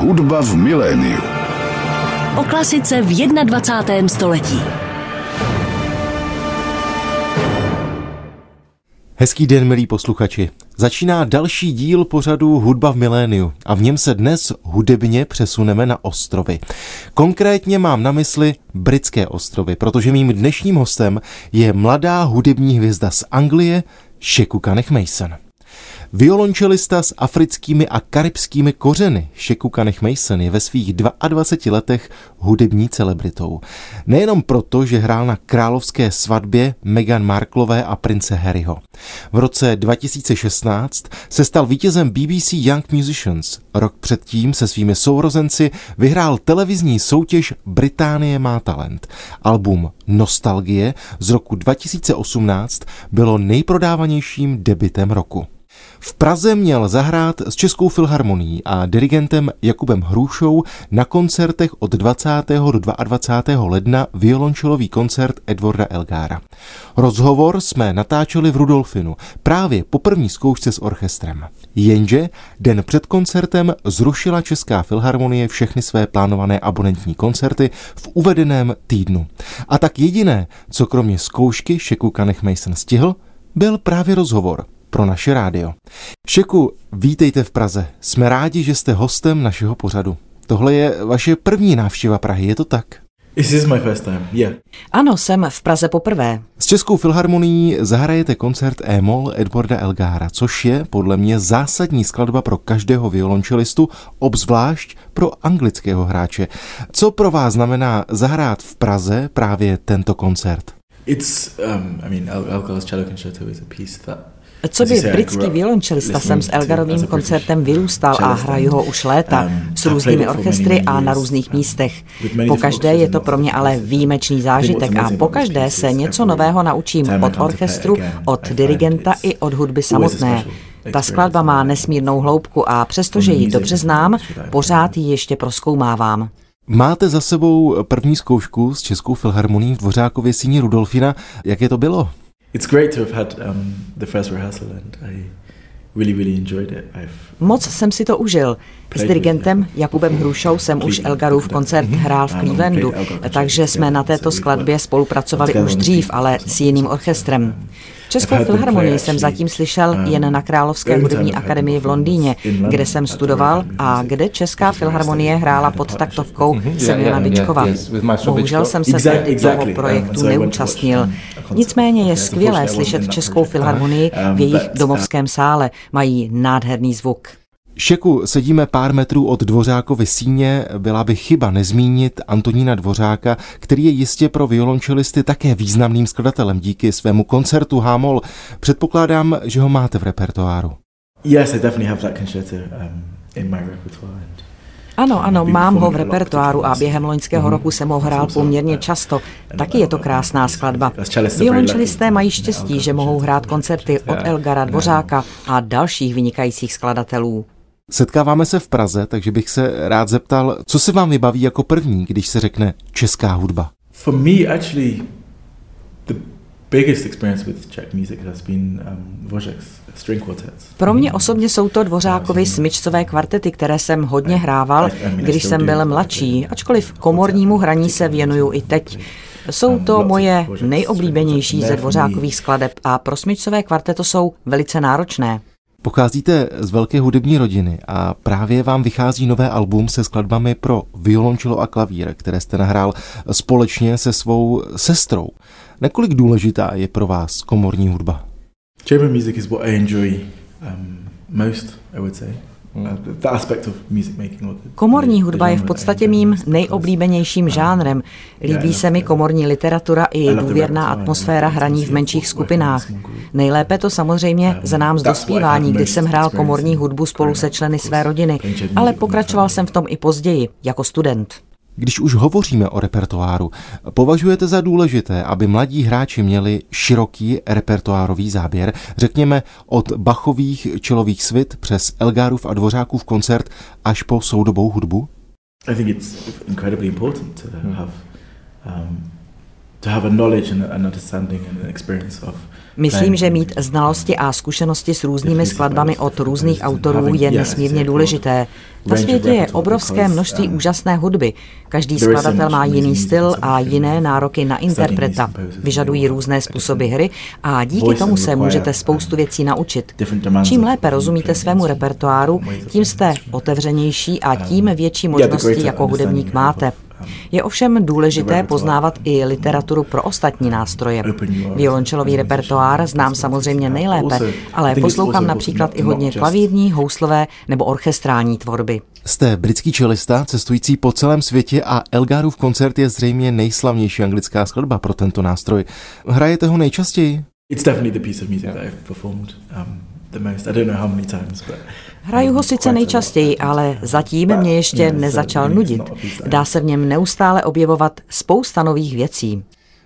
Hudba v miléniu. O klasice v 21. století. Hezký den, milí posluchači. Začíná další díl pořadu Hudba v miléniu a v něm se dnes hudebně přesuneme na ostrovy. Konkrétně mám na mysli britské ostrovy, protože mým dnešním hostem je mladá hudební hvězda z Anglie, Sheku Kanech Mason. Violončelista s africkými a karibskými kořeny Sheku Kanech Mason je ve svých 22 letech hudební celebritou. Nejenom proto, že hrál na královské svatbě Meghan Marklové a prince Harryho. V roce 2016 se stal vítězem BBC Young Musicians. Rok předtím se svými sourozenci vyhrál televizní soutěž Británie má talent. Album Nostalgie z roku 2018 bylo nejprodávanějším debitem roku. V Praze měl zahrát s Českou filharmonií a dirigentem Jakubem Hrušou na koncertech od 20. do 22. ledna violončelový koncert Edwarda Elgára. Rozhovor jsme natáčeli v Rudolfinu právě po první zkoušce s orchestrem. Jenže den před koncertem zrušila Česká filharmonie všechny své plánované abonentní koncerty v uvedeném týdnu. A tak jediné, co kromě zkoušky Šeku Kanech Mason stihl, byl právě rozhovor pro naše rádio. Šeku, vítejte v Praze. Jsme rádi, že jste hostem našeho pořadu. Tohle je vaše první návštěva Prahy, je to tak? This is my first time, yeah. Ano, jsem v Praze poprvé. S Českou filharmonií zahrajete koncert E-moll Edwarda Elgára, což je podle mě zásadní skladba pro každého violončelistu, obzvlášť pro anglického hráče. Co pro vás znamená zahrát v Praze právě tento koncert? It's, um, I mean, Elgar's cello concerto is a piece that co by britský violončelista jsem s Elgarovým koncertem vyrůstal a hraju ho už léta s různými orchestry a na různých místech. Po každé je to pro mě ale výjimečný zážitek a po každé se něco nového naučím od orchestru, od dirigenta i od hudby samotné. Ta skladba má nesmírnou hloubku a přestože ji dobře znám, pořád ji ještě proskoumávám. Máte za sebou první zkoušku s Českou filharmonií v Dvořákově síni Rudolfina. Jaké to bylo? It's great to have had um, the first rehearsal and I really, really enjoyed it. I've Moc jsem si to užil. S dirigentem Jakubem Hrušou jsem už Elgarův koncert hrál v Clevelandu, takže jsme na této skladbě spolupracovali už dřív, ale s jiným orchestrem. Českou filharmonii jsem zatím slyšel jen na Královské hudební akademii v Londýně, kde jsem studoval a kde Česká filharmonie hrála pod taktovkou Semjona Bičkova. Bohužel jsem se tehdy toho projektu neúčastnil. Nicméně je skvělé slyšet Českou filharmonii v jejich domovském sále. Mají nádherný zvuk. Šeku, sedíme pár metrů od Dvořákovy síně, byla by chyba nezmínit Antonína Dvořáka, který je jistě pro violončelisty také významným skladatelem díky svému koncertu Hámol. Předpokládám, že ho máte v repertoáru. yes, I definitely have that concerto um, in my repertoire. And Ano, ano, mám ho v repertoáru a během loňského roku jsem ho hrál poměrně často. Taky je to krásná skladba. Violončelisté mají štěstí, že mohou hrát koncerty od Elgara Dvořáka a dalších vynikajících skladatelů. Setkáváme se v Praze, takže bych se rád zeptal, co se vám vybaví jako první, když se řekne česká hudba? For me, actually, biggest experience with Czech music has been um, Dvořák's string quartets. Pro mě osobně jsou to Dvořákovy smyčcové kvartety, které jsem hodně hrával, když jsem byl mladší, ačkoliv komornímu hraní se věnuju i teď. Jsou to moje nejoblíbenější ze Dvořákových skladeb a pro smyčcové kvarteto jsou velice náročné. Pocházíte z velké hudební rodiny a právě vám vychází nové album se skladbami pro violončelo a klavír, které jste nahrál společně se svou sestrou. Nakolik důležitá je pro vás komorní hudba? Chamber music is what I enjoy um, most, I would say. Uh, or the- Komorní hudba je v podstatě mým nejoblíbenějším um, žánrem. Líbí se mi komorní literatura i důvěrná atmosféra hraní v menších skupinách. Nejlépe to samozřejmě znám z dospívání, kdy jsem hrál komorní hudbu spolu se členy své rodiny, ale pokračoval jsem v tom i později, jako student. Když už hovoříme o repertoáru, považujete za důležité, aby mladí hráči měli široký repertoárový záběr, řekněme od Bachových čelových svit přes Elgárův a Dvořákův koncert až po soudobou hudbu? I think it's incredibly important to have um, to have a knowledge and an understanding and an experience of Myslím, že mít znalosti a zkušenosti s různými skladbami od různých autorů je nesmírně důležité. Na světě je obrovské množství úžasné hudby. Každý skladatel má jiný styl a jiné nároky na interpreta. Vyžadují různé způsoby hry a díky tomu se můžete spoustu věcí naučit. Čím lépe rozumíte svému repertoáru, tím jste otevřenější a tím větší možnosti jako hudebník máte. Je ovšem důležité poznávat i literaturu pro ostatní nástroje. Violončelový repertoár znám samozřejmě nejlépe, ale poslouchám například i hodně klavírní, houslové nebo orchestrální tvorby. Jste britský čelista, cestující po celém světě a Elgarův koncert je zřejmě nejslavnější anglická skladba pro tento nástroj. Hrajete ho nejčastěji? It's definitely the piece of music that I've performed um, the most. I don't know how many times, but Hraju ho sice nejčastěji, ale zatím mě ještě nezačal nudit. Dá se v něm neustále objevovat spousta nových věcí.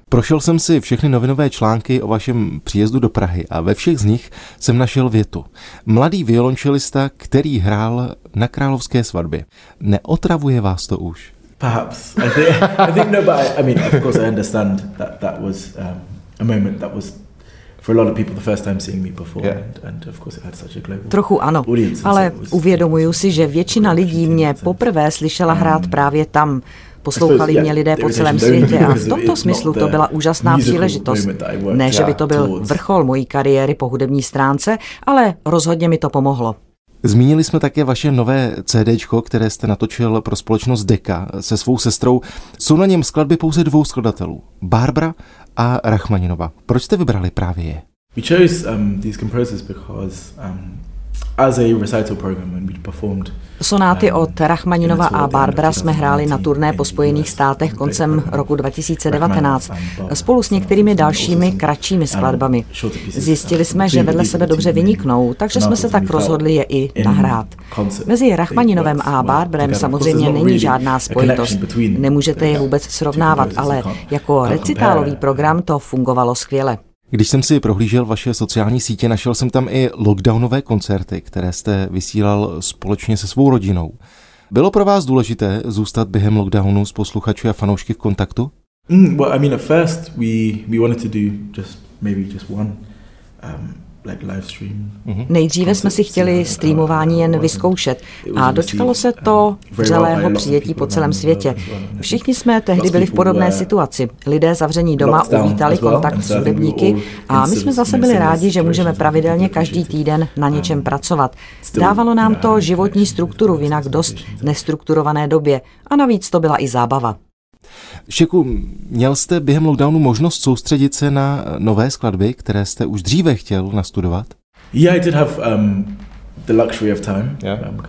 Prošel jsem si všechny novinové články o vašem příjezdu do Prahy a ve všech z nich jsem našel větu. Mladý violončelista, který hrál na královské svatbě. Neotravuje vás to už? Perhaps. I think, I think no, but I, I mean, of course I understand that that was um, a moment that was Trochu ano, ale uvědomuju si, že většina lidí mě poprvé slyšela hrát právě tam. Poslouchali mě lidé po celém světě a v tomto smyslu to byla úžasná příležitost. Ne, že by to byl vrchol mojí kariéry po hudební stránce, ale rozhodně mi to pomohlo. Zmínili jsme také vaše nové CD, které jste natočil pro společnost Deka se svou sestrou. Jsou na něm skladby pouze dvou skladatelů, Barbara a Rachmaninova. Proč jste vybrali právě je? We chose um, these composers because um, as a recital program when we performed Sonáty um, od Rachmaninova a Barbara jsme hráli na turné po Spojených státech koncem roku 2019 spolu s některými dalšími kratšími skladbami. Zjistili jsme, že vedle sebe dobře vyniknou, takže jsme se tak rozhodli je i nahrát. Mezi Rachmaninovem a Barbarem samozřejmě není žádná spojitost. Nemůžete je vůbec srovnávat, ale jako recitálový program to fungovalo skvěle. Když jsem si prohlížel vaše sociální sítě, našel jsem tam i lockdownové koncerty, které jste vysílal společně se svou rodinou. Bylo pro vás důležité zůstat během lockdownu s posluchači a fanoušky v kontaktu? Mm, well, I mean, at first we we wanted to do just maybe just one um. Nejdříve jsme si chtěli streamování jen vyzkoušet. a dočkalo se to vřelého přijetí po celém světě. Všichni jsme tehdy byli v podobné situaci. Lidé zavření doma uvítali kontakt s hudebníky. a my jsme zase byli rádi, že můžeme pravidelně každý týden na něčem pracovat. Dávalo nám to životní strukturu v jinak dost nestrukturované době. A navíc to byla i zábava. Šeku, měl jste během lockdownu možnost soustředit se na nové skladby, které jste už dříve chtěl nastudovat? Yeah, I did have um, Um,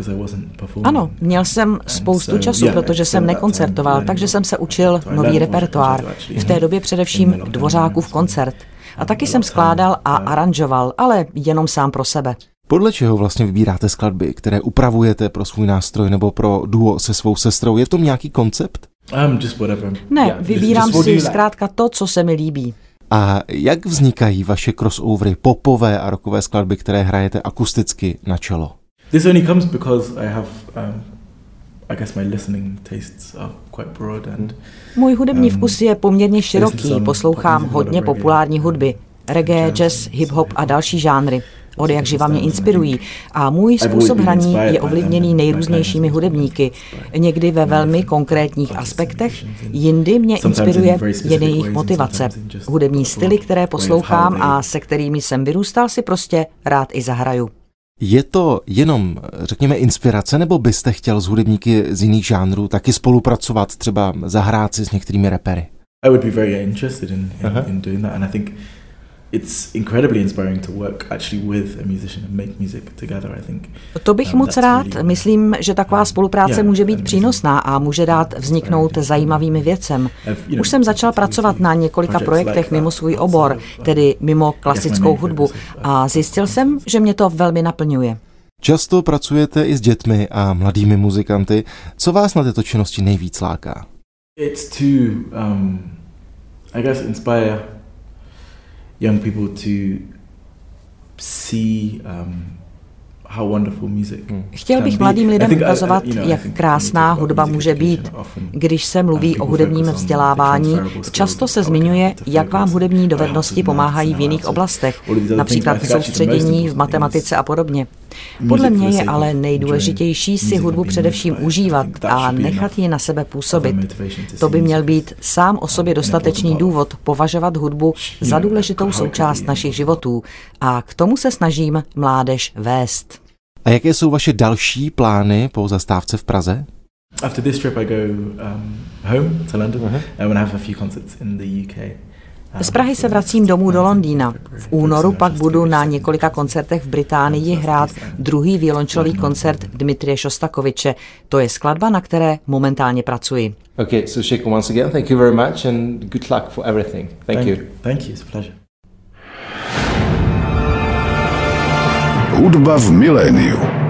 ano, měl jsem spoustu času, protože jsem nekoncertoval, takže jsem se učil nový repertoár. V té době především Dvořákův koncert. A taky jsem skládal a aranžoval, ale jenom sám pro sebe. Podle čeho vlastně vybíráte skladby, které upravujete pro svůj nástroj nebo pro duo se svou sestrou? Je v tom nějaký koncept? Um, just whatever. Ne, yeah, vybírám just, just si zkrátka to, co se mi líbí. A jak vznikají vaše crossovery, popové a rockové skladby, které hrajete akusticky na čelo? This only comes because I have um, I guess my listening tastes are quite broad and Můj hudební um, vkus je poměrně široký, poslouchám hodně populární hudby, reggae, jazz, hip-hop a další žánry od jak živa mě inspirují a můj způsob hraní je ovlivněný nejrůznějšími hudebníky, někdy ve velmi konkrétních aspektech, jindy mě inspiruje jen jejich motivace. Hudební styly, které poslouchám a se kterými jsem vyrůstal, si prostě rád i zahraju. Je to jenom, řekněme, inspirace, nebo byste chtěl s hudebníky z jiných žánrů taky spolupracovat, třeba zahrát si s některými repery? I would be very interested in, in, in doing that, and I think it's incredibly inspiring to work actually with a musician and make music together, I think. To bych um, moc rád. Really Myslím, že taková spolupráce yeah, může být přínosná a může dát vzniknout zajímavými věcem. Už jsem začal pracovat na několika projektech mimo svůj obor, tedy mimo klasickou hudbu a zjistil jsem, že mě to velmi naplňuje. Často pracujete i s dětmi a mladými muzikanty. Co vás na této činnosti nejvíc láká? It's to, um, I guess, inspire young people to see um, Hmm. Chtěl bych mladým lidem uh, ukazovat, jak krásná hudba může být. Když se mluví o hudebním vzdělávání, často se zmiňuje, jak vám hudební dovednosti pomáhají v jiných oblastech, například v soustředění, v matematice a podobně. Podle mě je ale nejdůležitější si hudbu především užívat a nechat ji na sebe působit. To by měl být sám o sobě dostatečný důvod považovat hudbu za důležitou součást našich životů a k tomu se snažím mládež vést. A jaké jsou vaše další plány po zastávce v Praze? After this trip I go um, home to London uh-huh. and I have a few concerts in the UK. Z Prahy se vracím domů do Londýna. V únoru pak budu na několika koncertech v Británii hrát druhý violončelový koncert Dmitrie Šostakoviče. To je skladba, na které momentálně pracuji. Okay, so Shiko, once again, thank you very much and good luck for everything. Thank, thank you. Thank you, it's a pleasure. Hudba v miléniu.